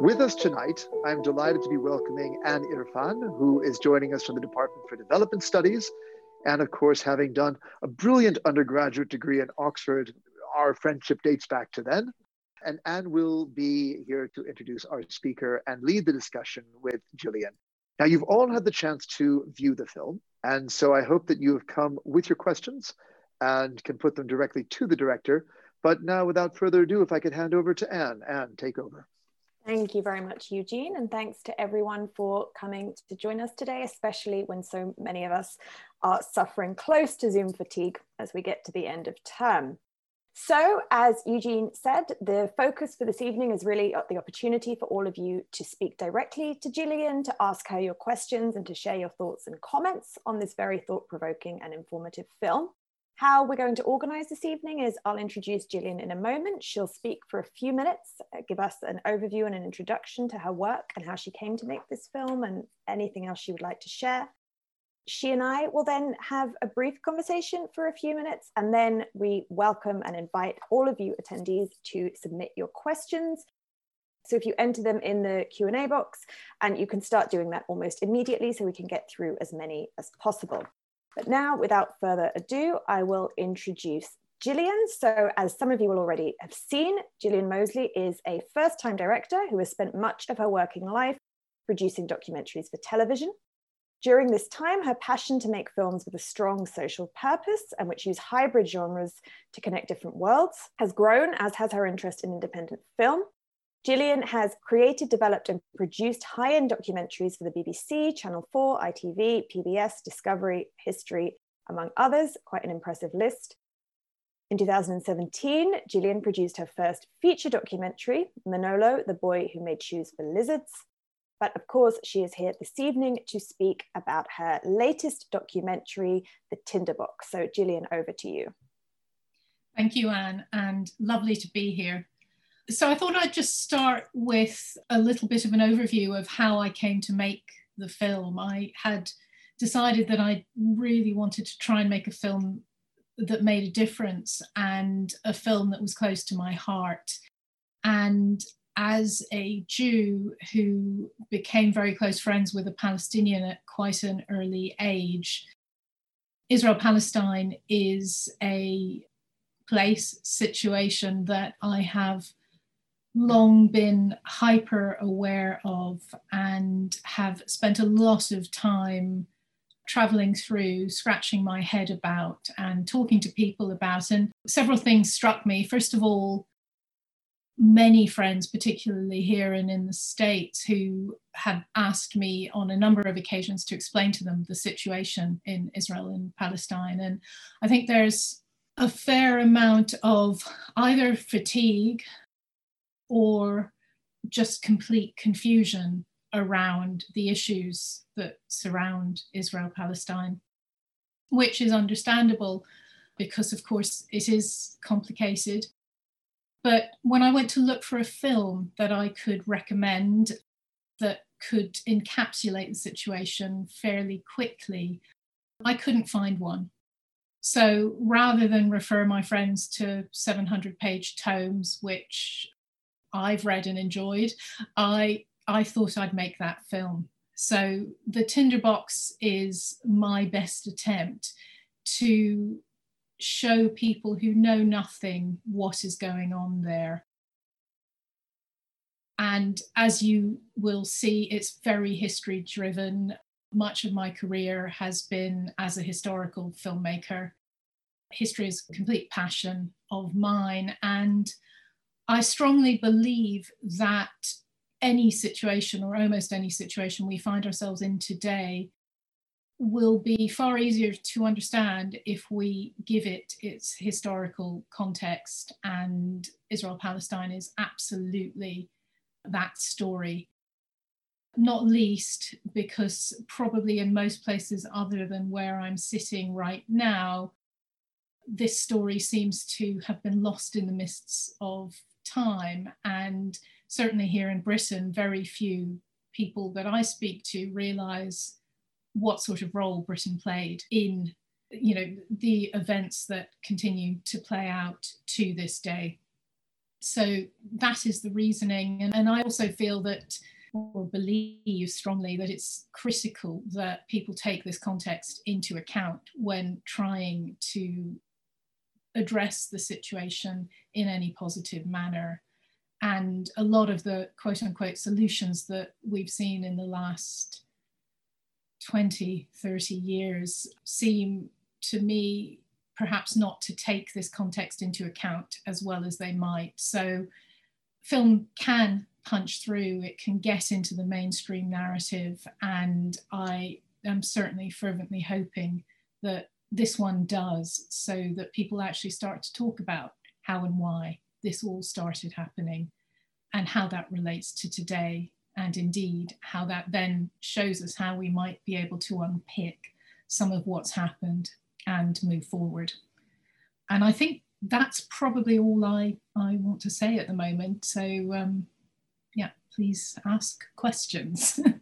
With us tonight, I'm delighted to be welcoming Anne Irfan, who is joining us from the Department for Development Studies. And of course, having done a brilliant undergraduate degree in Oxford, our friendship dates back to then. And Anne will be here to introduce our speaker and lead the discussion with Gillian. Now, you've all had the chance to view the film. And so I hope that you have come with your questions and can put them directly to the director. But now, without further ado, if I could hand over to Anne. Anne, take over. Thank you very much, Eugene, and thanks to everyone for coming to join us today, especially when so many of us are suffering close to Zoom fatigue as we get to the end of term. So, as Eugene said, the focus for this evening is really the opportunity for all of you to speak directly to Gillian, to ask her your questions, and to share your thoughts and comments on this very thought provoking and informative film. How we're going to organize this evening is I'll introduce Gillian in a moment. She'll speak for a few minutes, uh, give us an overview and an introduction to her work and how she came to make this film and anything else she would like to share. She and I will then have a brief conversation for a few minutes, and then we welcome and invite all of you attendees to submit your questions. So if you enter them in the Q&A box, and you can start doing that almost immediately so we can get through as many as possible. But now, without further ado, I will introduce Gillian. So, as some of you will already have seen, Gillian Mosely is a first time director who has spent much of her working life producing documentaries for television. During this time, her passion to make films with a strong social purpose and which use hybrid genres to connect different worlds has grown, as has her interest in independent film. Gillian has created, developed, and produced high end documentaries for the BBC, Channel 4, ITV, PBS, Discovery, History, among others, quite an impressive list. In 2017, Gillian produced her first feature documentary, Manolo, the boy who made shoes for lizards. But of course, she is here this evening to speak about her latest documentary, The Tinderbox. So, Gillian, over to you. Thank you, Anne, and lovely to be here. So I thought I'd just start with a little bit of an overview of how I came to make the film. I had decided that I really wanted to try and make a film that made a difference and a film that was close to my heart. And as a Jew who became very close friends with a Palestinian at quite an early age, Israel Palestine is a place, situation that I have long been hyper aware of and have spent a lot of time traveling through, scratching my head about, and talking to people about. And several things struck me. First of all, many friends, particularly here and in the States, who have asked me on a number of occasions to explain to them the situation in Israel and Palestine. And I think there's a fair amount of either fatigue or just complete confusion around the issues that surround Israel Palestine, which is understandable because, of course, it is complicated. But when I went to look for a film that I could recommend that could encapsulate the situation fairly quickly, I couldn't find one. So rather than refer my friends to 700 page tomes, which I've read and enjoyed, I I thought I'd make that film. So the Tinderbox is my best attempt to show people who know nothing what is going on there. And as you will see, it's very history driven. Much of my career has been as a historical filmmaker. History is a complete passion of mine. And I strongly believe that any situation or almost any situation we find ourselves in today will be far easier to understand if we give it its historical context. And Israel Palestine is absolutely that story. Not least because, probably in most places other than where I'm sitting right now, this story seems to have been lost in the mists of time. And certainly here in Britain, very few people that I speak to realize what sort of role Britain played in you know the events that continue to play out to this day So that is the reasoning. And, and I also feel that or believe strongly that it's critical that people take this context into account when trying to address the situation in any positive manner. And a lot of the quote unquote solutions that we've seen in the last 20, 30 years seem to me perhaps not to take this context into account as well as they might. So, film can punch through, it can get into the mainstream narrative, and I am certainly fervently hoping that this one does so that people actually start to talk about how and why this all started happening and how that relates to today and indeed how that then shows us how we might be able to unpick some of what's happened and move forward. And I think that's probably all I, I want to say at the moment. So, um, yeah, please ask questions.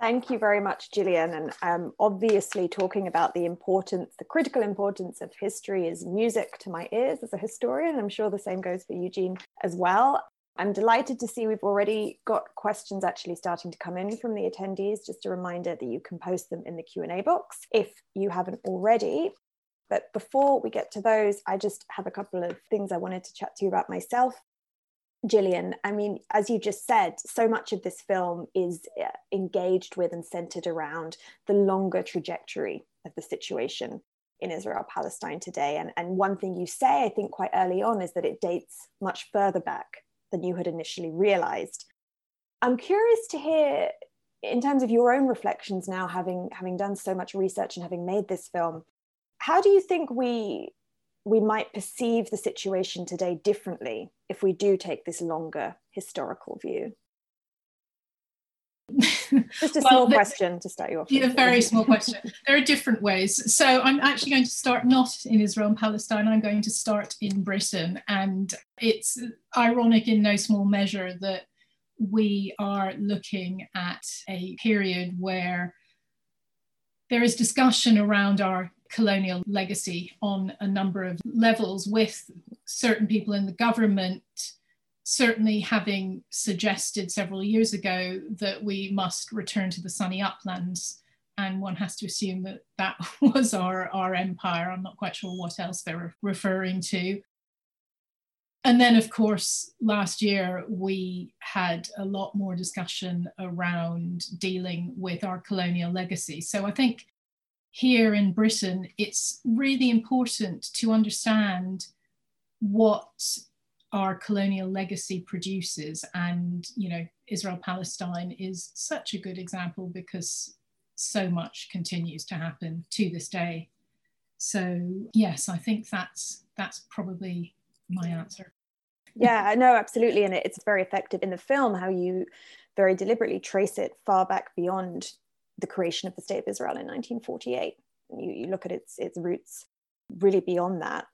Thank you very much, Gillian. And um, obviously, talking about the importance, the critical importance of history is music to my ears as a historian. I'm sure the same goes for Eugene as well. I'm delighted to see we've already got questions actually starting to come in from the attendees. Just a reminder that you can post them in the Q&A box if you haven't already. But before we get to those, I just have a couple of things I wanted to chat to you about myself. Gillian, I mean, as you just said, so much of this film is uh, engaged with and centered around the longer trajectory of the situation in Israel Palestine today. And, and one thing you say, I think, quite early on is that it dates much further back than you had initially realized. I'm curious to hear, in terms of your own reflections now, having, having done so much research and having made this film, how do you think we we might perceive the situation today differently if we do take this longer historical view. Just a well, small the, question to start you off yeah, very small question. There are different ways. So i'm actually going to start not in israel and palestine. I'm going to start in britain. And it's ironic in no small measure that we are looking at a period where there is discussion around our colonial legacy on a number of levels, with certain people in the government certainly having suggested several years ago that we must return to the sunny uplands. And one has to assume that that was our, our empire. I'm not quite sure what else they're referring to. And then, of course, last year we had a lot more discussion around dealing with our colonial legacy. So I think here in Britain, it's really important to understand what our colonial legacy produces. And, you know, Israel Palestine is such a good example because so much continues to happen to this day. So, yes, I think that's that's probably my answer. Yeah, no, absolutely. And it's very effective in the film how you very deliberately trace it far back beyond the creation of the state of Israel in 1948. You, you look at its its roots really beyond that.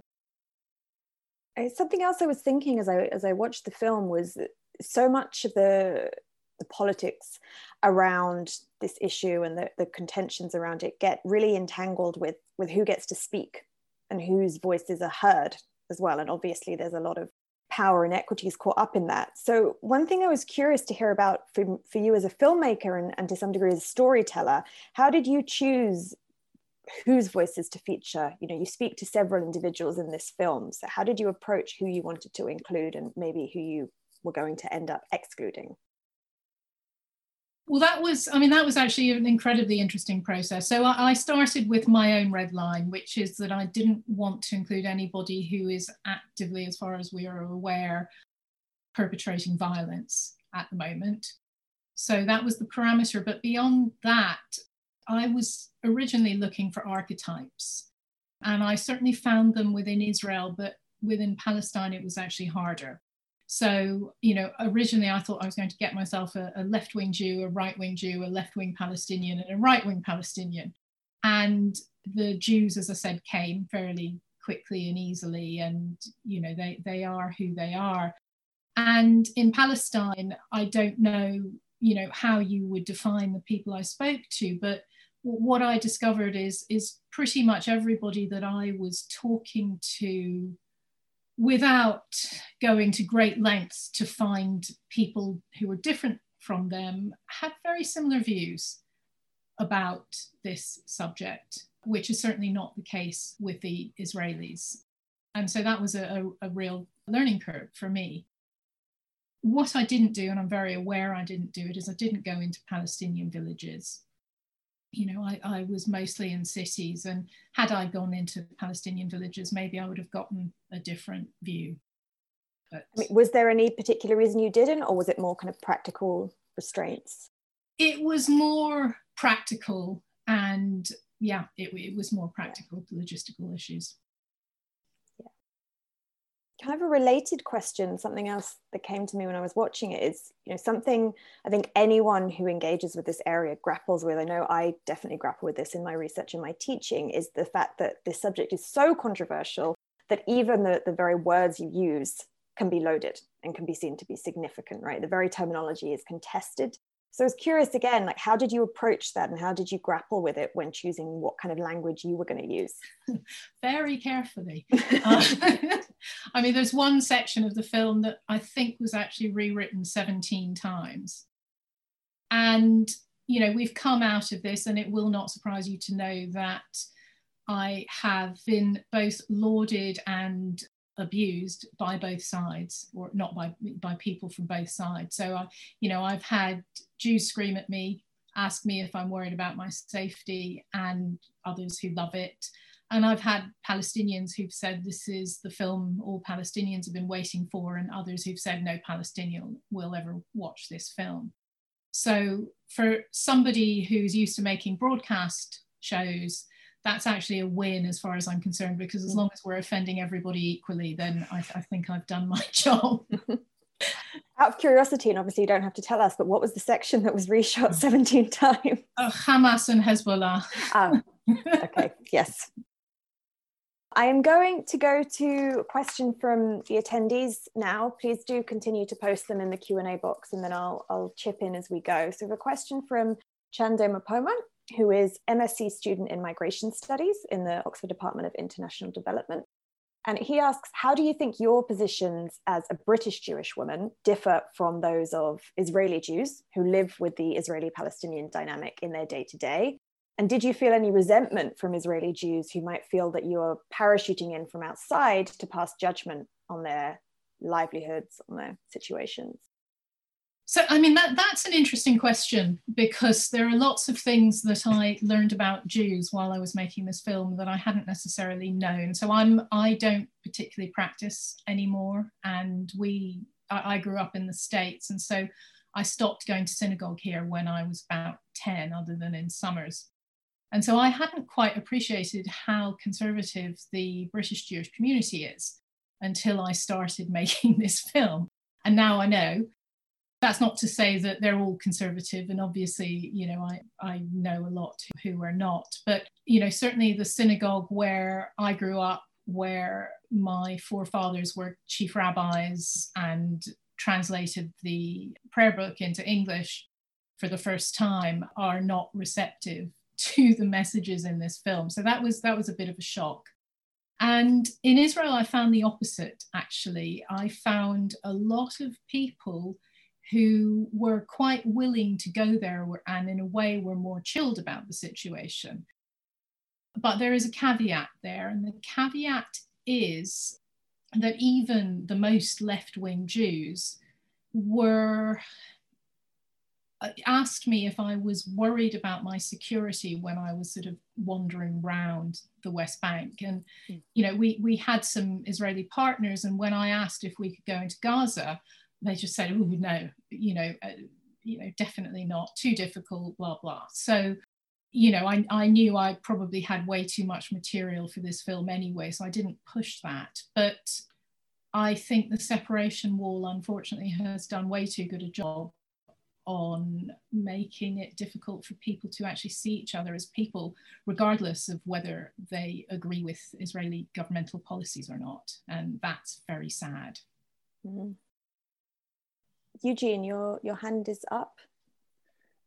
Something else I was thinking as I as I watched the film was so much of the the politics around this issue and the, the contentions around it get really entangled with with who gets to speak and whose voices are heard as well. And obviously, there's a lot of power inequities caught up in that. So, one thing I was curious to hear about for, for you as a filmmaker and, and to some degree as a storyteller, how did you choose whose voices to feature? You know, you speak to several individuals in this film. So, how did you approach who you wanted to include and maybe who you were going to end up excluding? Well, that was, I mean, that was actually an incredibly interesting process. So I, I, started with my own red line, which is that I didn't want to include anybody who is actively, as far as we are aware, perpetrating violence at the moment. So that was the parameter. But beyond that, I was originally looking for archetypes. And I certainly found them within Israel, but within Palestine, it was actually harder. So, you know, originally I thought I was going to get myself a, a left wing Jew, a right wing Jew, a left wing Palestinian, and a right wing Palestinian. And the Jews, as I said, came fairly quickly and easily, and, you know, they, they are who they are. And in Palestine, I don't know, you know, how you would define the people I spoke to, but what I discovered is, is pretty much everybody that I was talking to without going to great lengths to find people who were different from them, had very similar views about this subject, which is certainly not the case with the Israelis. And so that was a, a, a real learning curve for me. What I didn't do, and I'm very aware I didn't do it, is I didn't go into Palestinian villages. You know, I, I was mostly in cities, and had I gone into Palestinian villages, maybe I would have gotten a different view. But, I mean, was there any particular reason you didn't, or was it more kind of practical restraints? It was more practical, and yeah, it, it was more practical, logistical issues kind of a related question something else that came to me when i was watching it is you know something i think anyone who engages with this area grapples with. I know i definitely grapple with this in my research and my teaching is the fact that this subject is so controversial that even the, the very words you use can be loaded and can be seen to be significant right? The very terminology is contested so I was curious again, like how did you approach that and how did you grapple with it when choosing what kind of language you were going to use? Very carefully. uh, I mean, there's one section of the film that I think was actually rewritten 17 times. And, you know, we've come out of this, and it will not surprise you to know that I have been both lauded and abused by both sides or not by by people from both sides. So uh, you know i've had jews scream at me ask me if i'm worried about my safety and others who love it. And i've had palestinians who've said this is the film all palestinians have been waiting for and others who've said no palestinian will ever watch this film. So for somebody who's used to making broadcast shows that's actually a win as far as I'm concerned, because as mm. long as we're offending everybody equally, then I, I think I've done my job. Out of curiosity, and obviously you don't have to tell us, but what was the section that was reshot 17 times? Oh, Hamas and Hezbollah. Ah, okay, yes. I am going to go to a question from the attendees now. Please do continue to post them in the Q&A box and then I'll, I'll chip in as we go. So the question from Chande Mapoma who is MSc student in migration studies in the Oxford Department of International Development. And he asks, how do you think your positions as a British Jewish woman differ from those of Israeli Jews who live with the Israeli Palestinian dynamic in their day to day? And did you feel any resentment from Israeli Jews who might feel that you are parachuting in from outside to pass judgment on their livelihoods, on their situations? So, I mean, that, that's an interesting question because there are lots of things that I learned about Jews while I was making this film that I hadn't necessarily known. So, I'm I don't particularly practice anymore, and we I, I grew up in the states, and so I stopped going to synagogue here when I was about ten, other than in summers. And so I hadn't quite appreciated how conservative the British Jewish community is until I started making this film. And now I know that's not to say that they're all conservative and obviously you know i i know a lot who are not but you know certainly the synagogue where i grew up where my forefathers were chief rabbis and translated the prayer book into english for the first time are not receptive to the messages in this film. So that was that was a bit of a shock. And in israel i found the opposite actually. I found a lot of people who were quite willing to go there and in a way were more chilled about the situation. But there is a caveat there, and the caveat is that even the most left wing Jews were uh, asked me if I was worried about my security when I was sort of wandering around the West Bank. And, hmm. you know, we, we had some Israeli partners, and when I asked if we could go into Gaza, they just said, oh, no, you know, uh, you know, definitely not, too difficult, blah, blah. So, you know, I, I knew I probably had way too much material for this film anyway, so I didn't push that. But I think the separation wall, unfortunately, has done way too good a job on making it difficult for people to actually see each other as people, regardless of whether they agree with Israeli governmental policies or not. And that's very sad. Mm-hmm. Eugene, your, your hand is up.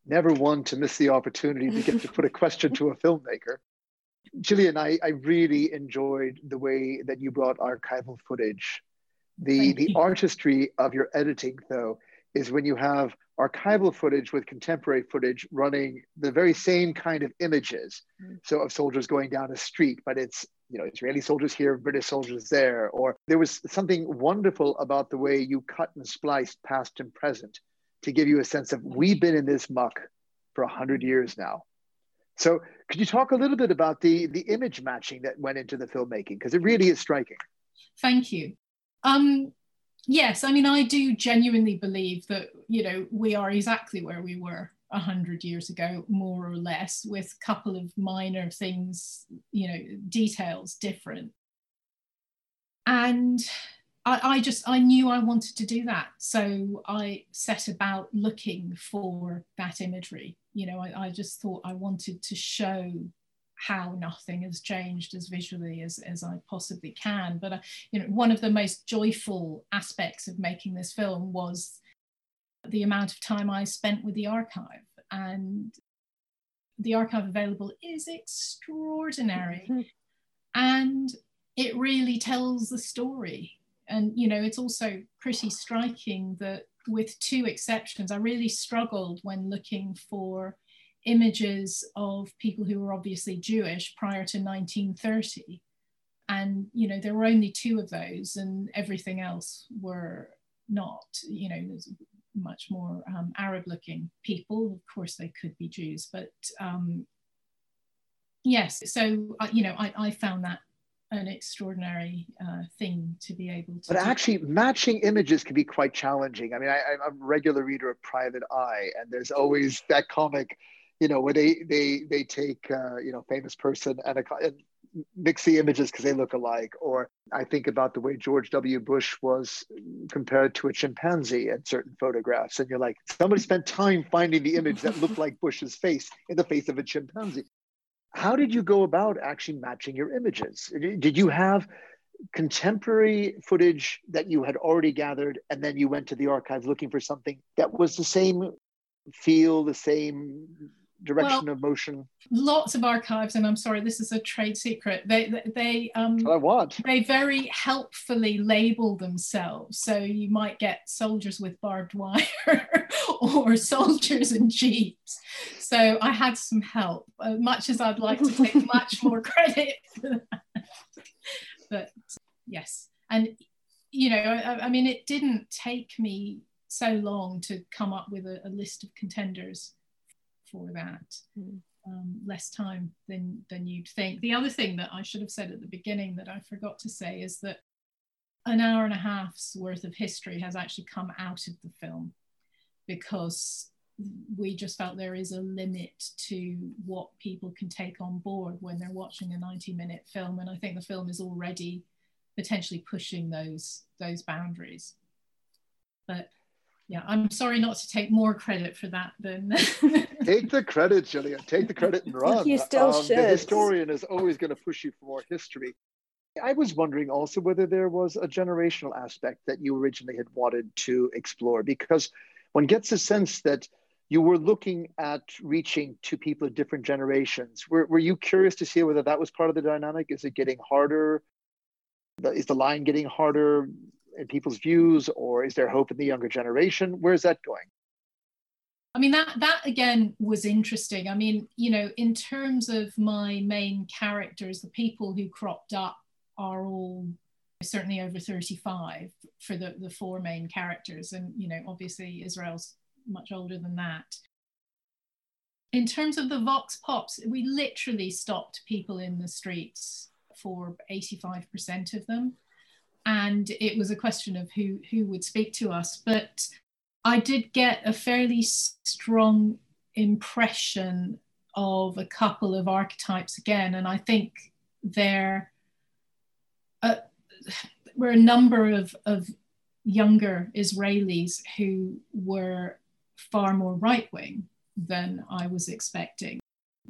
Never one to miss the opportunity to get to put a question to a filmmaker. Gillian, I, I really enjoyed the way that you brought archival footage. The, the artistry of your editing, though, is when you have archival footage with contemporary footage running the very same kind of images. Mm. So of soldiers going down a street, but it's you know Israeli soldiers here, British soldiers there. Or there was something wonderful about the way you cut and spliced past and present to give you a sense of we've been in this muck for a hundred years now. So could you talk a little bit about the the image matching that went into the filmmaking because it really is striking. Thank you. Um, yes, I mean I do genuinely believe that you know we are exactly where we were a hundred years ago, more or less, with a couple of minor things, you know, details different. And I, I just I knew I wanted to do that, so I set about looking for that imagery. You know, I, I just thought I wanted to show how nothing has changed as visually as, as I possibly can. But uh, you know, one of the most joyful aspects of making this film was the amount of time I spent with the archive. And the archive available is extraordinary. Mm-hmm. And it really tells the story. And you know, it's also pretty striking that with two exceptions, I really struggled when looking for images of people who were obviously Jewish prior to 1930. And, you know, there were only two of those and everything else were not, you know, much more um, Arab looking people. Of course, they could be Jews, but um, yes, so, uh, you know, I, I found that an extraordinary uh, thing to be able to. But do. actually, matching images can be quite challenging. I mean, I, am a regular reader of Private Eye, and there's always that comic you know, where they they they take uh, you know famous person and, a, and mix the images because they look alike. Or I think about the way George W. Bush was compared to a chimpanzee in certain photographs, and you're like, somebody spent time finding the image that looked like Bush's face in the face of a chimpanzee. How did you go about actually matching your images? Did you have contemporary footage that you had already gathered, and then you went to the archive looking for something that was the same feel, the same direction well, of motion? Lots of archives, and I'm sorry, this is a trade secret. They they um I want. They very helpfully label themselves. So you might get soldiers with barbed wire or soldiers and jeeps. So I had some help, uh, much as I'd like to take much more credit for that. But yes, and you know, I, I mean, it didn't take me so long to come up with a, a list of contenders for that. Mm. Um, less time than than you'd think. The other thing that I should have said at the beginning that I forgot to say is that an hour and a half's worth of history has actually come out of the film because we just felt there is a limit to what people can take on board when they're watching a 90 minute film and i think the film is already potentially pushing those those boundaries but yeah, I'm sorry not to take more credit for that than. take the credit, Gillian. Take the credit and run. You still um, should. The historian is always going to push you for more history. I was wondering also whether there was a generational aspect that you originally had wanted to explore, because one gets a sense that you were looking at reaching to people of different generations. Were, were you curious to see whether that was part of the dynamic? Is it getting harder? Is the line getting harder? in people's views, or is there hope in the younger generation? Where's that going? I mean that that again was interesting. I mean, you know, in terms of my main characters, the people who cropped up are all certainly over 35 for the, the four main characters. And, you know, obviously Israel's much older than that. In terms of the Vox Pops, we literally stopped people in the streets for 85% of them and it was a question of who who would speak to us but i did get a fairly strong impression of a couple of archetypes again and i think there uh, were a number of, of younger israelis who were far more right-wing than i was expecting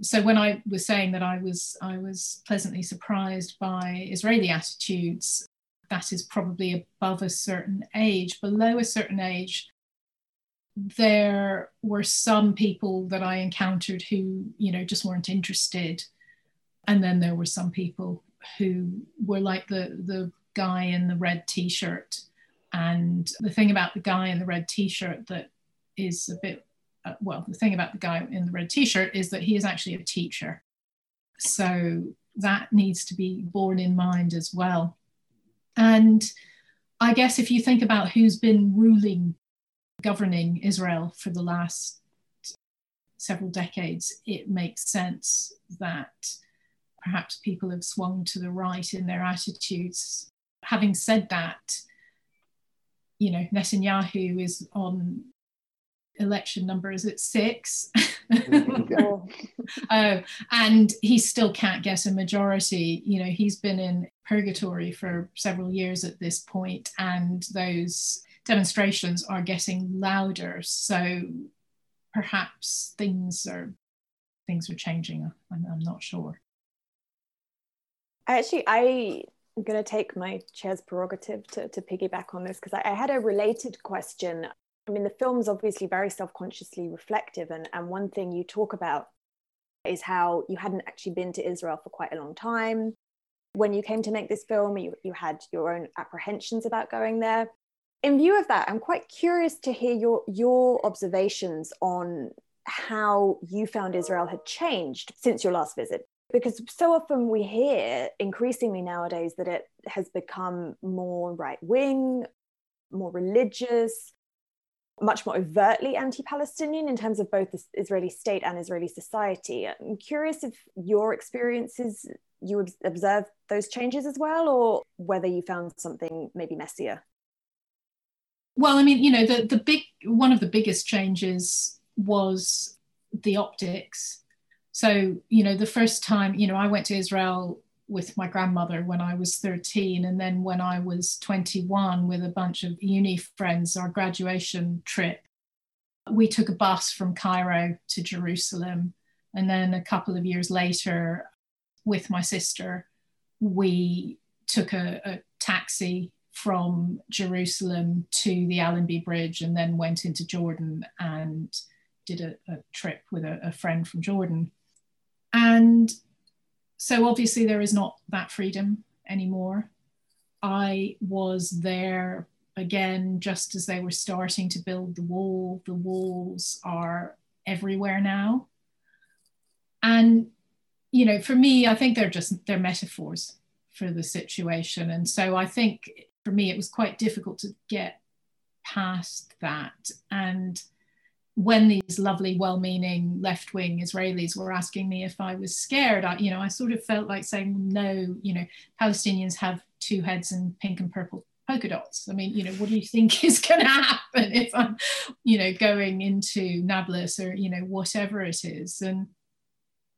so when i was saying that i was i was pleasantly surprised by israeli attitudes that is probably above a certain age. Below a certain age, there were some people that I encountered who, you know, just weren't interested. And then there were some people who were like the, the guy in the red t shirt. And the thing about the guy in the red t shirt that is a bit, uh, well, the thing about the guy in the red t shirt is that he is actually a teacher. So that needs to be borne in mind as well. And I guess if you think about who's been ruling, governing Israel for the last several decades, it makes sense that perhaps people have swung to the right in their attitudes. Having said that, you know, Netanyahu is on election number, is six? uh, and he still can't get a majority. You know, he's been in purgatory for several years at this point, and those demonstrations are getting louder. So perhaps things are things are changing. I'm, I'm not sure. Actually, I am going to take my chair's prerogative to, to piggyback on this because I, I, had a related question. I mean, the film's obviously very self consciously reflective. And, and one thing you talk about is how you hadn't actually been to Israel for quite a long time. When you came to make this film, you, you had your own apprehensions about going there. In view of that, I'm quite curious to hear your, your observations on how you found Israel had changed since your last visit. Because so often we hear increasingly nowadays that it has become more right wing, more religious, much more overtly anti Palestinian in terms of both the Israeli state and Israeli society. I'm curious if your experiences, you observed those changes as well, or whether you found something maybe messier. Well, I mean, you know, the, the big one of the biggest changes was the optics. So, you know, the first time, you know, I went to Israel with my grandmother when I was 13. And then when I was 21 with a bunch of uni friends, our graduation trip, we took a bus from Cairo to Jerusalem. And then a couple of years later, with my sister, we took a, a taxi from Jerusalem to the Allenby Bridge and then went into Jordan and did a, a trip with a, a friend from Jordan. And so obviously there is not that freedom anymore. I was there again just as they were starting to build the wall. The walls are everywhere now. And you know, for me, I think they're just they're metaphors for the situation. And so I think for me it was quite difficult to get past that. And when these lovely, well-meaning left-wing Israelis were asking me if I was scared, I, you know, I sort of felt like saying, no, you know, Palestinians have two heads and pink and purple polka dots. I mean, you know, what do you think is going to happen if I'm, you know, going into Nablus or, you know, whatever it is? And,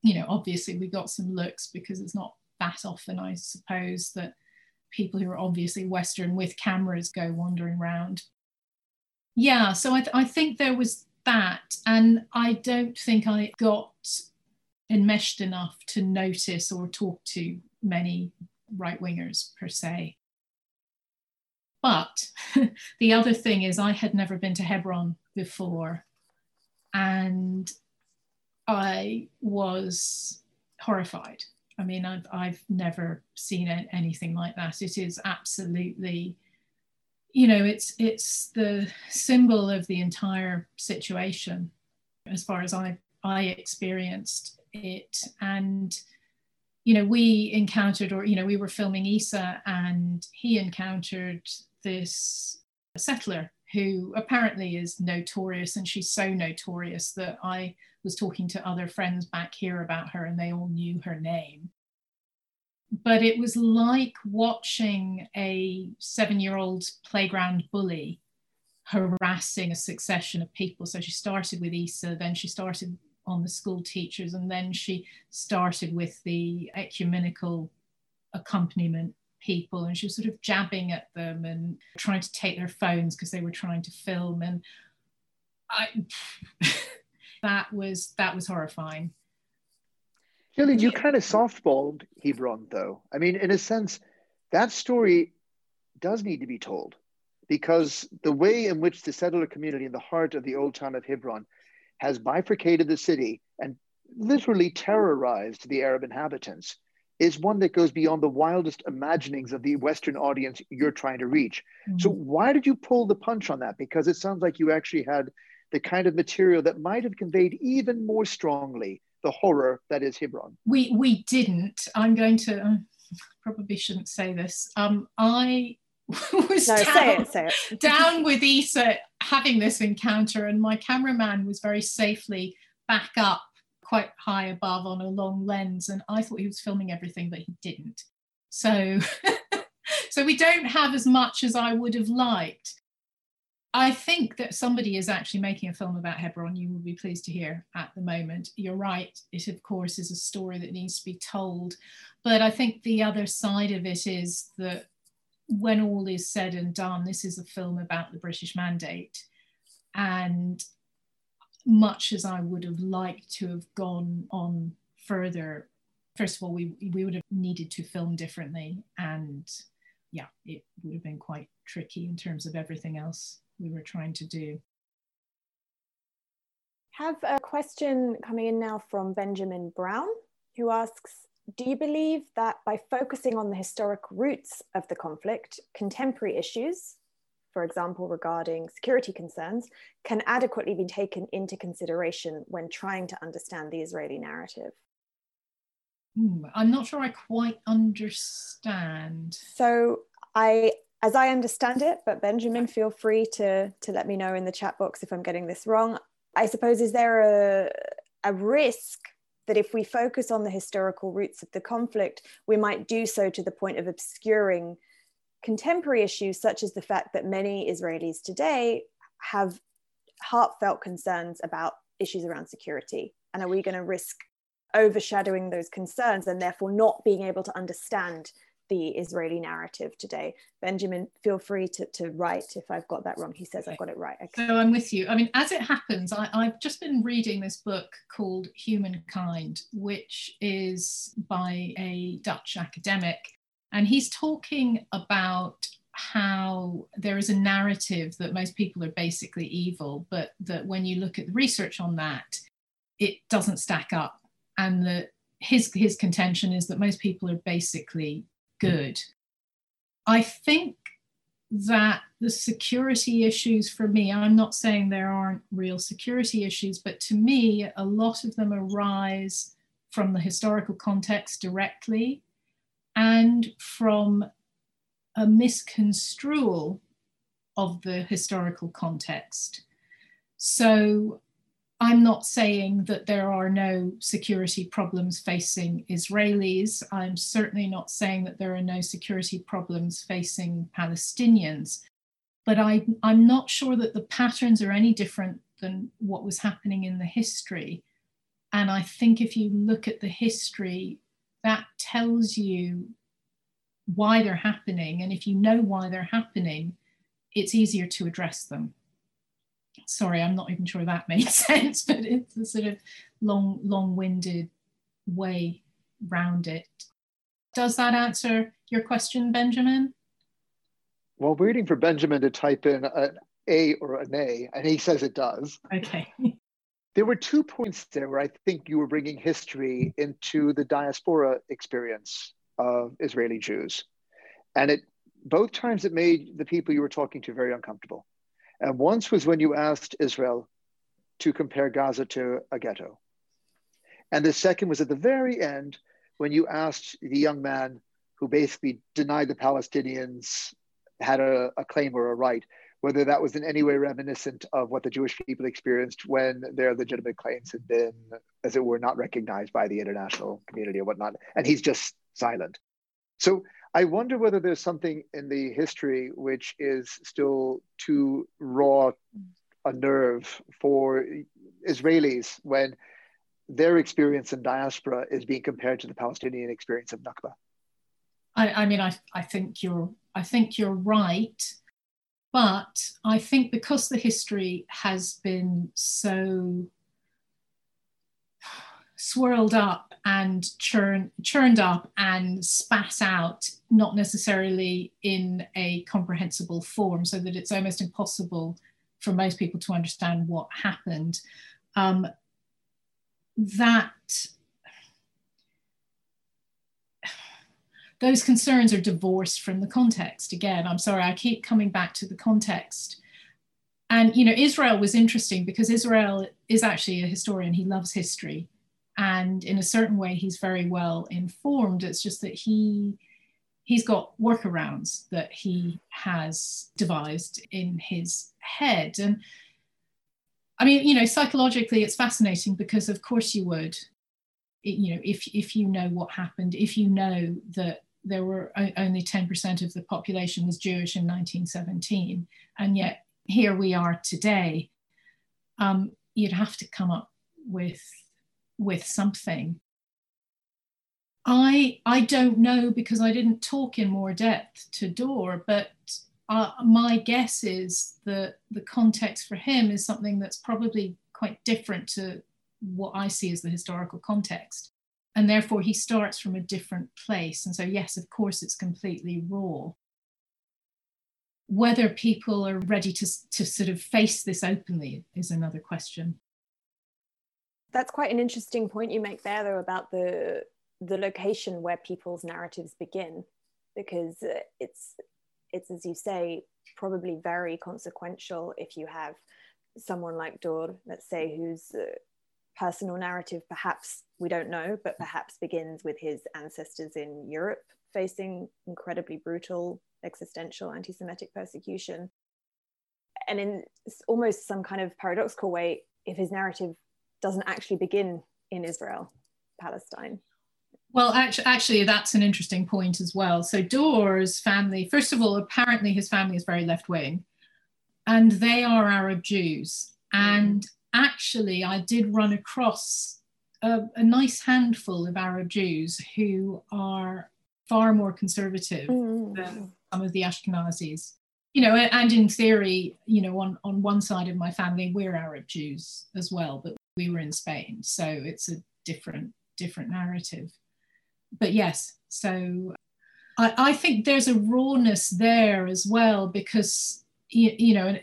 you know, obviously we got some looks because it's not that often, I suppose, that people who are obviously Western with cameras go wandering around. Yeah, so I, th- I think there was that. And I don't think I got enmeshed enough to notice or talk to many right wingers per se. But the other thing is, I had never been to Hebron before. And I was horrified. I mean, I've, I've never seen anything like that. It is absolutely you know it's it's the symbol of the entire situation as far as i i experienced it. And you know we encountered or you know we were filming isa and he encountered this settler who apparently is notorious. And she's so notorious that i was talking to other friends back here about her and they all knew her name but it was like watching a seven year old playground bully harassing a succession of people. So she started with Isa, then she started on the school teachers, and then she started with the ecumenical accompaniment people. And she was sort of jabbing at them and trying to take their phones because they were trying to film. And I that was that was horrifying Gillian, you kind of softballed Hebron, though. I mean, in a sense, that story does need to be told because the way in which the settler community in the heart of the old town of Hebron has bifurcated the city and literally terrorized the Arab inhabitants is one that goes beyond the wildest imaginings of the Western audience you're trying to reach. Mm-hmm. So, why did you pull the punch on that? Because it sounds like you actually had the kind of material that might have conveyed even more strongly the horror that is Hebron. We we didn't. I'm going to um, probably shouldn't say this. Um, I was no, down, say it, say it. down with Isa having this encounter, and my cameraman was very safely back up quite high above on a long lens, and I thought he was filming everything, but he didn't. So, so we don't have as much as I would have liked. I think that somebody is actually making a film about Hebron. You will be pleased to hear at the moment. You're right. It, of course, is a story that needs to be told. But I think the other side of it is that when all is said and done, this is a film about the British Mandate. And much as I would have liked to have gone on further, first of all, we, we would have needed to film differently. And yeah, it would have been quite tricky in terms of everything else we were trying to do. Have a question coming in now from Benjamin Brown, who asks Do you believe that by focusing on the historic roots of the conflict, contemporary issues, for example, regarding security concerns, can adequately be taken into consideration when trying to understand the Israeli narrative? Hmm, I'm not sure I quite understand. So I as I understand it, but Benjamin, feel free to, to let me know in the chat box if I'm getting this wrong. I suppose, is there a, a risk that if we focus on the historical roots of the conflict, we might do so to the point of obscuring contemporary issues, such as the fact that many Israelis today have heartfelt concerns about issues around security? And are we going to risk overshadowing those concerns and therefore not being able to understand the Israeli narrative today. Benjamin, feel free to, to write if I've got that wrong. He says I've got it right. Okay. So I'm with you. I mean, as it happens, I, I've just been reading this book called Humankind, which is by a Dutch academic. And he's talking about how there is a narrative that most people are basically evil, but that when you look at the research on that, it doesn't stack up. And that his his contention is that most people are basically good. I think that the security issues for me, I'm not saying there aren't real security issues, but to me, a lot of them arise from the historical context directly and from a misconstrual of the historical context. So I'm not saying that there are no security problems facing Israelis. I'm certainly not saying that there are no security problems facing Palestinians. But I, I'm not sure that the patterns are any different than what was happening in the history. And I think if you look at the history, that tells you why they're happening. And if you know why they're happening, it's easier to address them sorry, I'm not even sure that made sense, but it's a sort of long, long-winded way round it. Does that answer your question, Benjamin? Well, waiting for Benjamin to type in an A or an A, and he says it does. Okay. there were two points there where I think you were bringing history into the diaspora experience of Israeli Jews. And it both times it made the people you were talking to very uncomfortable. And once was when you asked Israel to compare Gaza to a ghetto. And the second was at the very end when you asked the young man who basically denied the Palestinians had a, a, claim or a right, whether that was in any way reminiscent of what the Jewish people experienced when their legitimate claims had been, as it were, not recognized by the international community or whatnot. And he's just silent. So I wonder whether there's something in the history which is still too raw a nerve for Israelis when their experience in diaspora is being compared to the Palestinian experience of Nakba. I, I mean, I, I think you're I think you're right, but I think because the history has been so swirled up and churn, churned up and spat out, not necessarily in a comprehensible form, so that it's almost impossible for most people to understand what happened. Um, that those concerns are divorced from the context. Again, I'm sorry, I keep coming back to the context. And you know, Israel was interesting because Israel is actually a historian. He loves history, and in a certain way, he's very well informed. It's just that he he's got workarounds that he has devised in his head. And I mean, you know, psychologically, it's fascinating because, of course, you would, you know, if if you know what happened, if you know that there were only 10% of the population was Jewish in 1917, and yet here we are today, um, you'd have to come up with with something. I I don't know because I didn't talk in more depth to Dor, but uh, my guess is that the context for him is something that's probably quite different to what I see as the historical context. And therefore, he starts from a different place. And so, yes, of course, it's completely raw whether people are ready to, to sort of face this openly is another question. That's quite an interesting point you make there, though, about the the location where people's narratives begin, because it's it's as you say, probably very consequential if you have someone like Dor, let's say, whose uh, personal narrative perhaps we don't know, but perhaps begins with his ancestors in Europe facing incredibly brutal existential anti Semitic persecution. And in almost some kind of paradoxical way, if his narrative doesn't actually begin in Israel, Palestine. Well, actually, actually, that's an interesting point as well. So Dor's family, first of all, apparently his family is very left wing, and they are Arab Jews. And actually, I did run across a, a, nice handful of Arab Jews who are far more conservative mm. than some of the Ashkenazis. You know, and in theory, you know, on, on one side of my family, we're Arab Jews as well, but we were in Spain. So it's a different, different narrative. But yes, so I, I think there's a rawness there as well because, you, you know,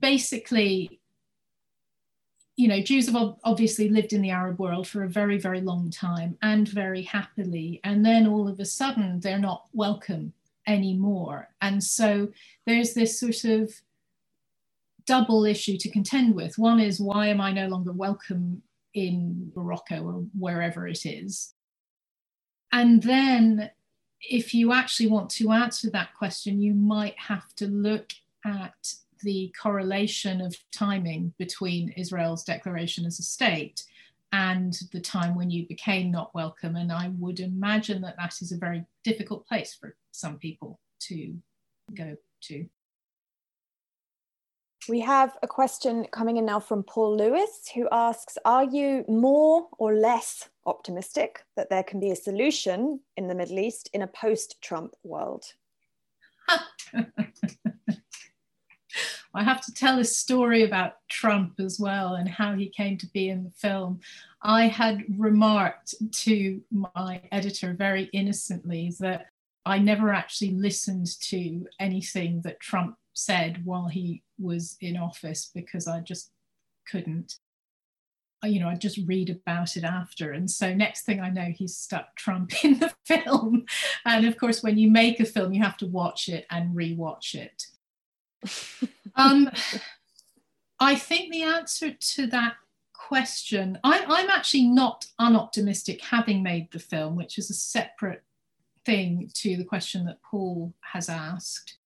basically you know, Jews have obviously lived in the Arab world for a very, very long time and very happily. And then all of a sudden, they're not welcome anymore. And so there's this sort of double issue to contend with. One is, why am I no longer welcome in Morocco or wherever it is? And then, if you actually want to answer that question, you might have to look at the correlation of timing between Israel's declaration as a state and the time when you became not welcome. And I would imagine that that is a very difficult place for some people to go to. We have a question coming in now from Paul Lewis, who asks Are you more or less optimistic that there can be a solution in the Middle East in a post Trump world? I have to tell a story about Trump as well and how he came to be in the film. I had remarked to my editor very innocently that I never actually listened to anything that Trump said while he was in office because I just couldn't. You know, I just read about it after. And so, next thing I know, he's stuck Trump in the film. And of course, when you make a film, you have to watch it and rewatch it um, I think the answer to that question, I, I'm actually not unoptimistic having made the film, which is a separate thing to the question that Paul has asked.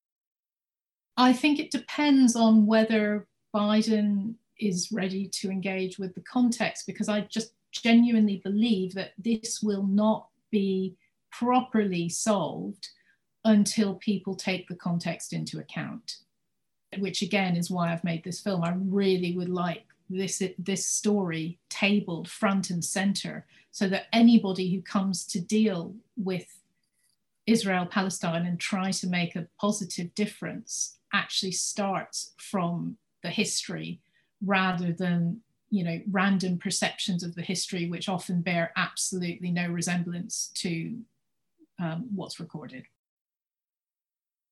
I think it depends on whether Biden is ready to engage with the context because I just genuinely believe that this will not be properly solved until people take the context into account which again is why I've made this film. I really would like this this story tabled front and center so that anybody who comes to deal with Israel Palestine and try to make a positive difference actually starts from the history rather than you know random perceptions of the history which often bear absolutely no resemblance to um, what's recorded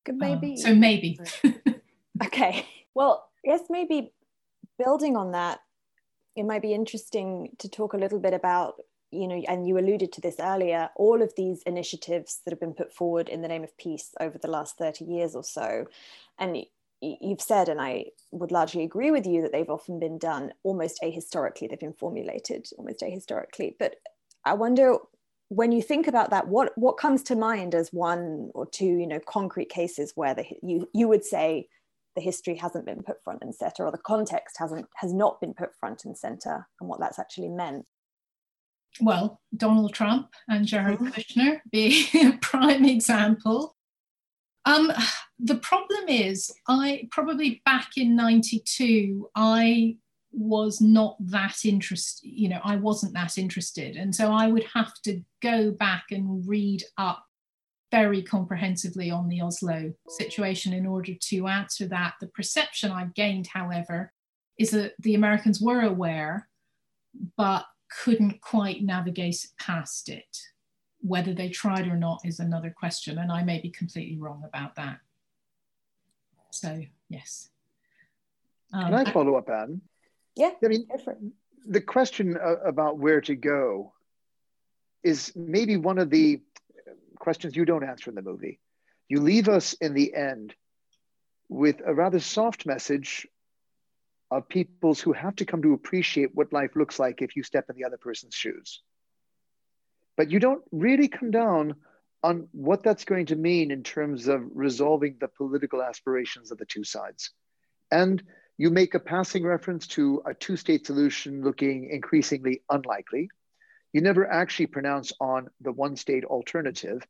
maybe um, so maybe Okay. Well, yes maybe building on that, it might be interesting to talk a little bit about you know and you alluded to this earlier all of these initiatives that have been put forward in the name of peace over the last 30 years or so and you've said and i would largely agree with you that they've often been done almost ahistorically. They've been formulated almost ahistorically. But i wonder when you think about that what what comes to mind as one or two you know concrete cases where the, you you would say the history hasn't been put front and center or the context hasn't has not been put front and center and what that's actually meant well donald trump and jared mm-hmm. kushner being a prime example um, the problem is i probably back in 92 i was not that interested you know i wasn't that interested and so i would have to go back and read up very comprehensively on the Oslo situation in order to answer that. The perception I've gained, however, is that the Americans were aware, but couldn't quite navigate past it. Whether they tried or not is another question, and I may be completely wrong about that. So, yes. Um, Can I follow up, Anne? Yeah. I mean, the question about where to go is maybe one of the questions you don't answer in the movie. You leave us in the end with a rather soft message of peoples who have to come to appreciate what life looks like if you step in the other person's shoes. But you don't really come down on what that's going to mean in terms of resolving the political aspirations of the two sides. And you make a passing reference to a two state solution looking increasingly unlikely. You never actually pronounce on the one state alternative.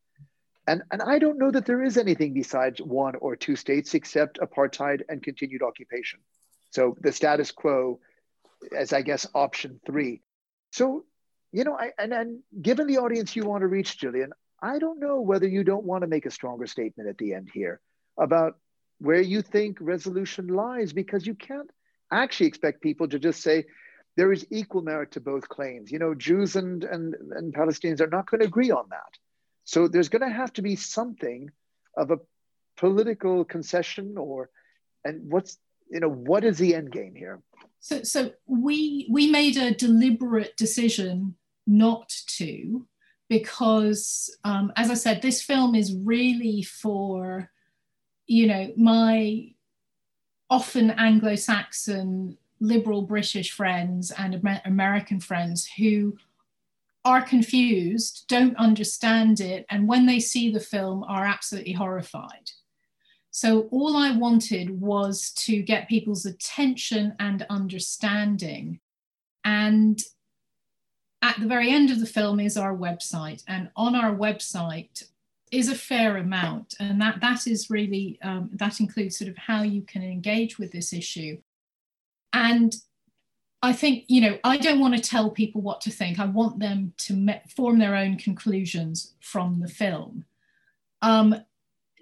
And, and I don't know that there is anything besides one or two states except apartheid and continued occupation. So the status quo as I guess option three. So, you know, I, and, and given the audience you want to reach, Julian, I don't know whether you don't want to make a stronger statement at the end here about where you think resolution lies, because you can't actually expect people to just say, there is equal merit to both claims. You know, Jews and, and, and Palestinians are not going to agree on that. So there's going to have to be something of a political concession or, and what's, you know, what is the end game here? So, so we, we made a deliberate decision not to, because um, as I said, this film is really for, you know, my often Anglo-Saxon liberal British friends and American friends who are confused, don't understand it, and when they see the film are absolutely horrified. So all I wanted was to get people's attention and understanding. And at the very end of the film is our website. And on our website is a fair amount. And that, that is really, um, that includes sort of how you can engage with this issue. And I think, you know, I don't want to tell people what to think. I want them to me- form their own conclusions from the film. Um,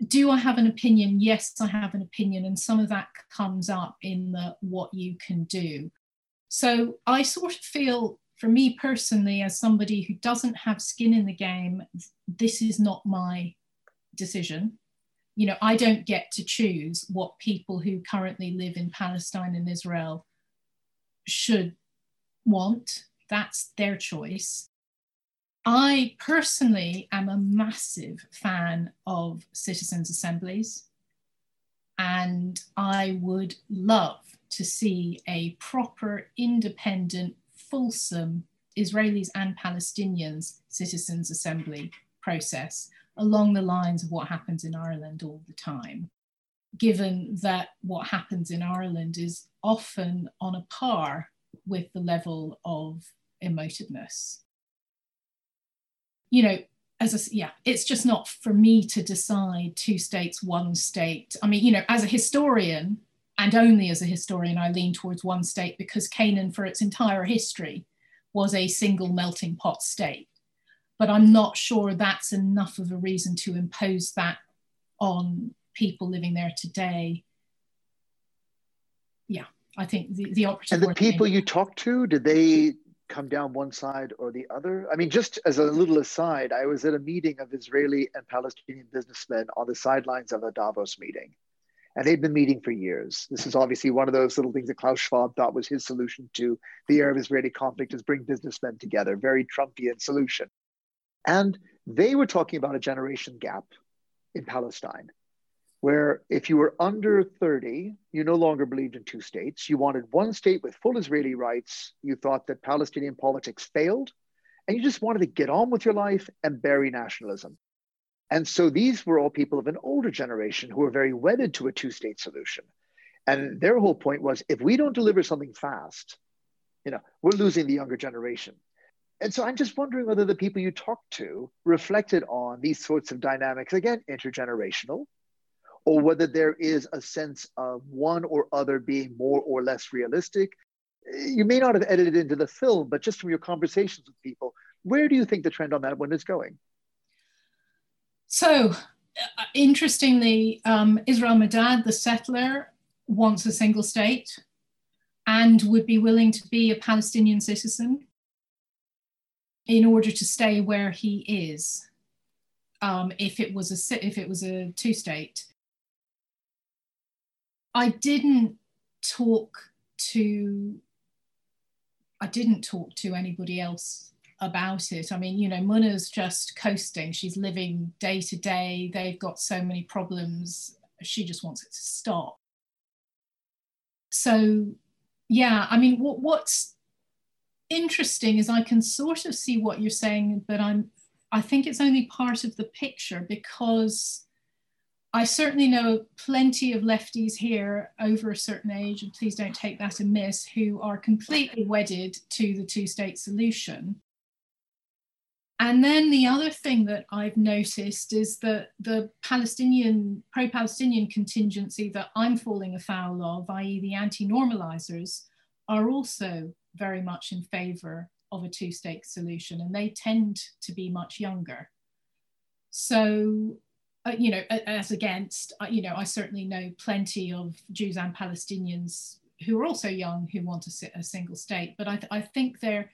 do I have an opinion? Yes, I have an opinion. And some of that comes up in the what you can do. So I sort of feel, for me personally, as somebody who doesn't have skin in the game, this is not my decision you know, I don't get to choose what people who currently live in Palestine and Israel should want. That's their choice. I personally am a massive fan of citizens' assemblies, and I would love to see a proper, independent, fulsome Israelis and Palestinians citizens' assembly process along the lines of what happens in Ireland all the time, given that what happens in Ireland is often on a par with the level of emotiveness. You know, as a, yeah, it's just not for me to decide two states, one state. I mean, you know, as a historian, and only as a historian, I lean towards one state because Canaan, for its entire history, was a single melting pot state but I'm not sure that's enough of a reason to impose that on people living there today. Yeah, I think the, the operative. And the people you talk to, did they come down one side or the other? I mean, just as a little aside, I was at a meeting of Israeli and Palestinian businessmen on the sidelines of a Davos meeting. And they'd been meeting for years. This is obviously one of those little things that Klaus Schwab thought was his solution to the Arab Israeli conflict is bring businessmen together, very Trumpian solution. And they were talking about a generation gap in Palestine, where if you were under 30, you no longer believed in two states. You wanted one state with full Israeli rights. You thought that Palestinian politics failed, and you just wanted to get on with your life and bury nationalism. And so these were all people of an older generation who were very wedded to a two state solution. And their whole point was if we don't deliver something fast, you know, we're losing the younger generation. And so I'm just wondering whether the people you talked to reflected on these sorts of dynamics, again, intergenerational, or whether there is a sense of one or other being more or less realistic. You may not have edited into the film, but just from your conversations with people, where do you think the trend on that one is going? So, interestingly, um, Israel Madad, the settler, wants a single state and would be willing to be a Palestinian citizen in order to stay where he is. Um, if it was a if it was a two state, I didn't talk to I didn't talk to anybody else about it. I mean, you know, Muna's just coasting. She's living day to day. They've got so many problems. She just wants it to stop. So, yeah, I mean, what, what's interesting is I can sort of see what you're saying, but I'm, I think it's only part of the picture because I certainly know plenty of lefties here over a certain age, and please don't take that amiss, who are completely wedded to the two state solution. And then the other thing that I've noticed is that the Palestinian, pro Palestinian contingency that I'm falling afoul of, i.e., the anti normalizers, are also very much in favor of a two state solution, and they tend to be much younger. So, uh, you know, as against, uh, you know, I certainly know plenty of Jews and Palestinians who are also young who want a, a single state, but I, th- I think they're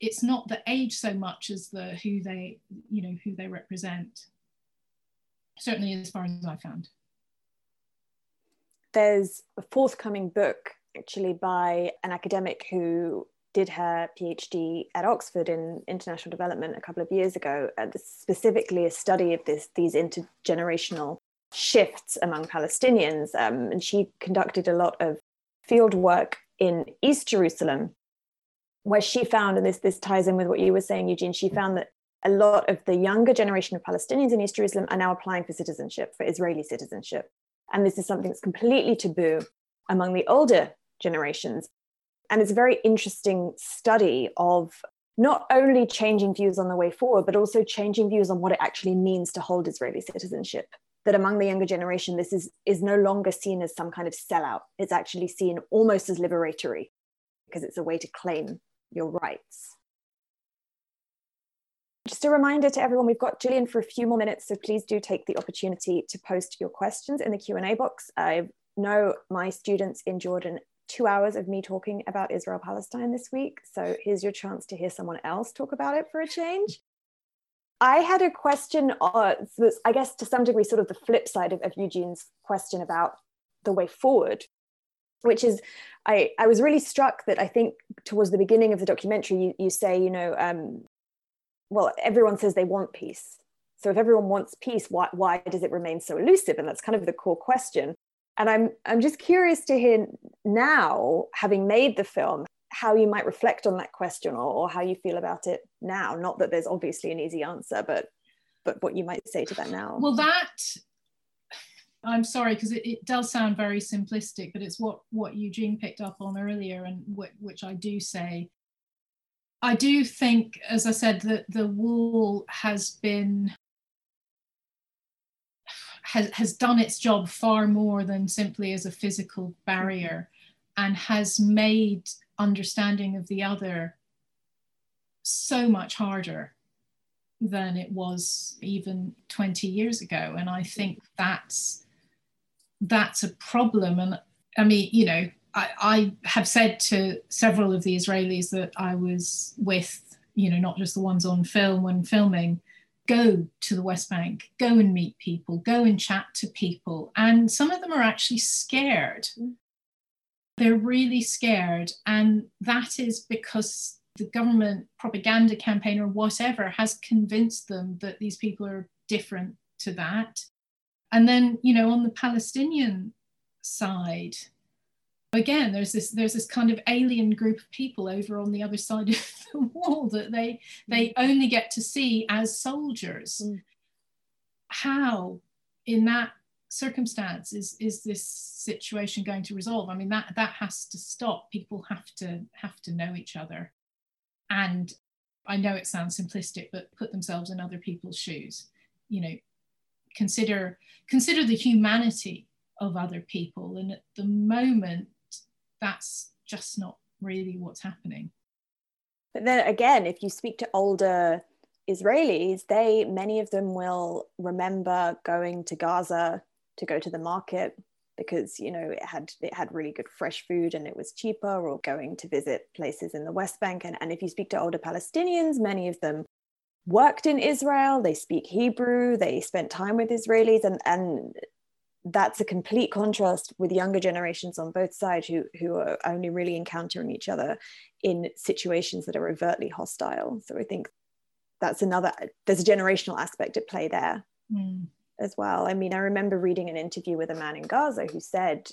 it's not the age so much as the who they you know who they represent. Certainly as far as i found. There's a forthcoming book actually by an academic who did her phd at oxford in international development a couple of years ago specifically a study of this these intergenerational shifts among palestinians um, and she conducted a lot of field work in east jerusalem where she found, and this this ties in with what you were saying, Eugene, she found that a lot of the younger generation of Palestinians in East Jerusalem are now applying for citizenship, for Israeli citizenship. And this is something that's completely taboo among the older generations. And it's a very interesting study of not only changing views on the way forward, but also changing views on what it actually means to hold Israeli citizenship. That among the younger generation, this is, is no longer seen as some kind of sellout. It's actually seen almost as liberatory because it's a way to claim your rights. Just a reminder to everyone, we've got Gillian for a few more minutes, so please do take the opportunity to post your questions in the Q&A box. I know my students in Jordan two hours of me talking about Israel Palestine this week. So here's your chance to hear someone else talk about it for a change. I had a question, I guess to some degree, sort of the flip side of, of Eugene's question about the way forward which is I, I was really struck that I think towards the beginning of the documentary you, you say you know um, well everyone says they want peace so if everyone wants peace why, why does it remain so elusive and that's kind of the core question and I'm I'm just curious to hear now having made the film how you might reflect on that question or, or how you feel about it now not that there's obviously an easy answer but but what you might say to that now well that I'm sorry because it, it, does sound very simplistic, but it's what what Eugene picked up on earlier, and which I do say. I do think, as I said, that the wall has been has has done its job far more than simply as a physical mm-hmm. barrier, and has made understanding of the other so much harder than it was even 20 years ago. And I mm-hmm. think that's that's a problem. And I mean, you know, I, I have said to several of the Israelis that I was with, you know, not just the ones on film when filming, go to the West Bank, go and meet people, go and chat to people. And some of them are actually scared. Mm. They're really scared. And that is because the government propaganda campaign or whatever has convinced them that these people are different to that. And then, you know, on the Palestinian side, again there's this there's this kind of alien group of people over on the other side of the wall that they they mm. only get to see as soldiers. Mm. how in that circumstance is is this situation going to resolve? I mean that that has to stop. People have to have to know each other. And i know it sounds simplistic but put themselves in other people's shoes. You know consider consider the humanity of other people. And at the moment that's just not really what's happening. But then again, if you speak to older Israelis, they many of them will remember going to Gaza to go to the market because you know it had it had really good fresh food and it was cheaper or going to visit places in the West Bank and, and if you speak to older Palestinians many of them worked in Israel they speak Hebrew they spent time with Israelis and and that's a complete contrast with younger generations on both sides who, who are only really encountering each other in situations that are overtly hostile. So I think that's another, there's a generational aspect at play there mm. as well. I mean, I remember reading an interview with a man in Gaza who said,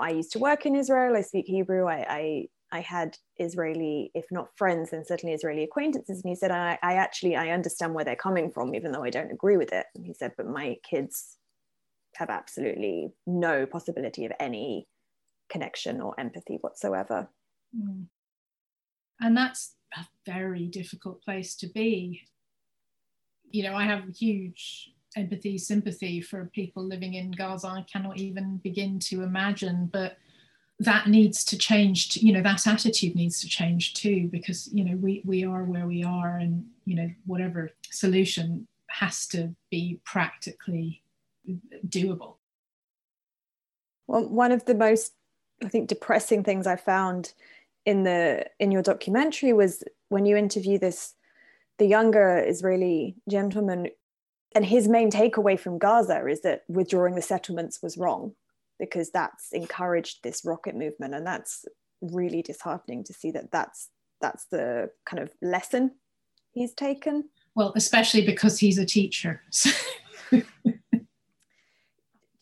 I used to work in Israel, I speak Hebrew, I, I I had Israeli, if not friends, then certainly Israeli acquaintances. And he said, I, I, actually, I understand where they're coming from, even though I don't agree with it. And he said, but my kids have absolutely no possibility of any connection or empathy whatsoever. Mm. And that's a very difficult place to be. You know, I have huge empathy, sympathy for people living in Gaza. I cannot even begin to imagine, but that needs to change. To, you know, that attitude needs to change too, because you know we we are where we are, and you know whatever solution has to be practically doable. Well, one of the most, I think, depressing things I found in the in your documentary was when you interview this the younger Israeli gentleman, and his main takeaway from Gaza is that withdrawing the settlements was wrong because that's encouraged this rocket movement, and that's really disheartening to see that that's that's the kind of lesson he's taken. Well, especially because he's a teacher.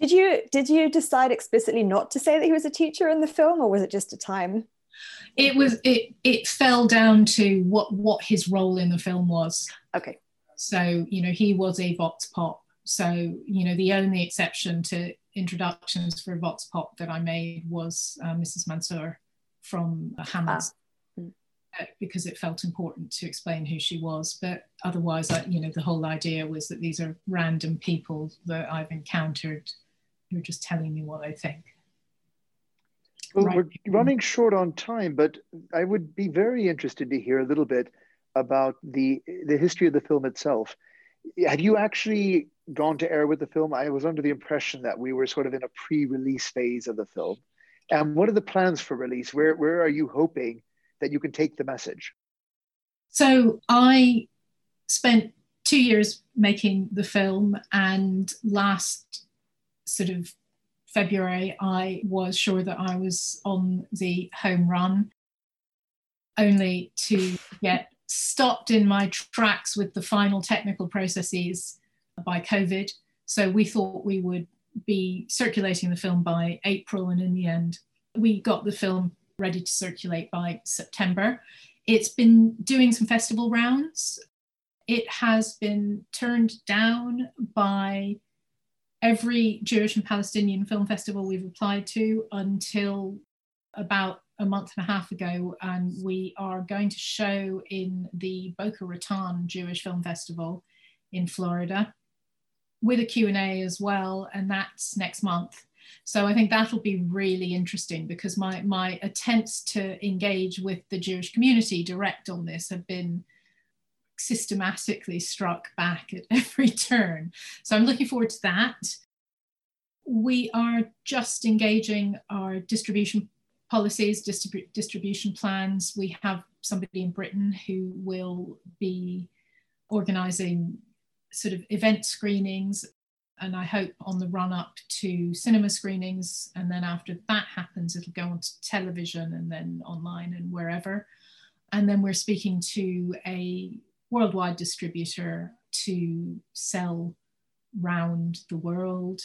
Did you did you decide explicitly not to say that he was a teacher in the film, or was it just a time? It was it it fell down to what what his role in the film was. Okay. So you know he was a vox pop. So you know the only exception to introductions for vox pop that I made was uh, Mrs. Mansour from Hamas. Ah. Mm. Uh, because it felt important to explain who she was, but otherwise, I, you know, the whole idea was that these are random people that I've encountered you're just telling me what I think. Well, right. we're running short on time, but I would be very interested to hear a little bit about the the history of the film itself. Have you actually gone to air with the film? I was under the impression that we were sort of in a pre-release phase of the film. And what are the plans for release? Where where are you hoping that you can take the message? So I spent two years making the film, and last sort of February, I was sure that I was on the home run, only to get stopped in my tracks with the final technical processes by COVID. So we thought we would be circulating the film by April, and in the end, we got the film ready to circulate by September. It's been doing some festival rounds. It has been turned down by every Jewish and Palestinian film festival we've applied to until about a month and a half ago, and we are going to show in the Boca Raton Jewish Film Festival in Florida with a Q&A as well, and that's next month. So I think that'll be really interesting because my, my attempts to engage with the Jewish community direct on this have been systematically struck back at every turn. So I'm looking forward to that. We are just engaging our distribution policies, distribu- distribution plans. We have somebody in Britain who will be organizing sort of event screenings and I hope on the run up to cinema screenings. And then after that happens, it'll go on to television and then online and wherever. And then we're speaking to a worldwide distributor to sell round the world,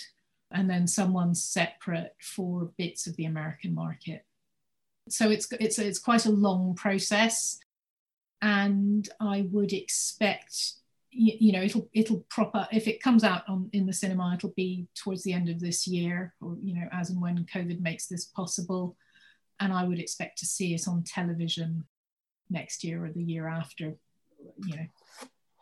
and then someone separate for bits of the American market. So it's it's it's quite a long process, and I would expect you, you know it'll it'll proper if it comes out on in the cinema it'll be towards the end of this year or you know as and when covid makes this possible and i would expect to see it on television next year or the year after you know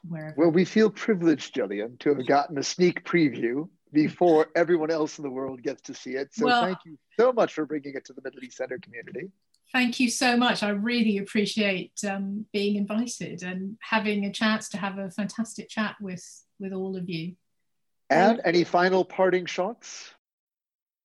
wherever well we feel privileged Gillian to have gotten a sneak preview before everyone else in the world gets to see it so well, thank you so much for bringing it to the middle east center community Thank you so much. I really appreciate um, being invited and having a chance to have a fantastic chat with, with all of you. And any final parting shots?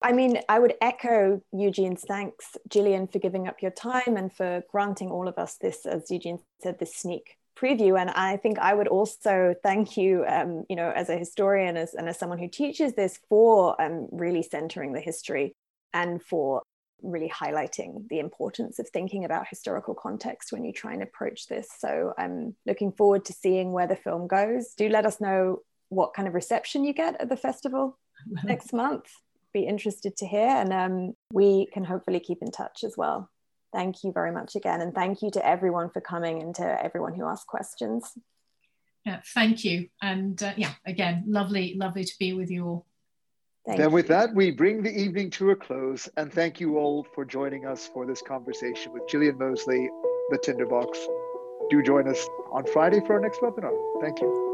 I mean, I would echo Eugene's thanks, Gillian, for giving up your time and for granting all of us this, as Eugene said, this sneak preview. And I think I would also thank you, um, you know, as a historian as, and as someone who teaches this for um, really centering the history and for really highlighting the importance of thinking about historical context when you try and approach this. So I'm looking forward to seeing where the film goes. Do let us know what kind of reception you get at the festival next month. Be interested to hear, and um, we can hopefully keep in touch as well. Thank you very much again, and thank you to everyone for coming and to everyone who asked questions. Yeah, thank you, and uh, yeah, again, lovely, lovely to be with you all. Thank then, you. with that, we bring the evening to a close and thank you all for joining us for this conversation with Gillian Mosley, the Tinderbox. Do join us on Friday for our next webinar. Thank you.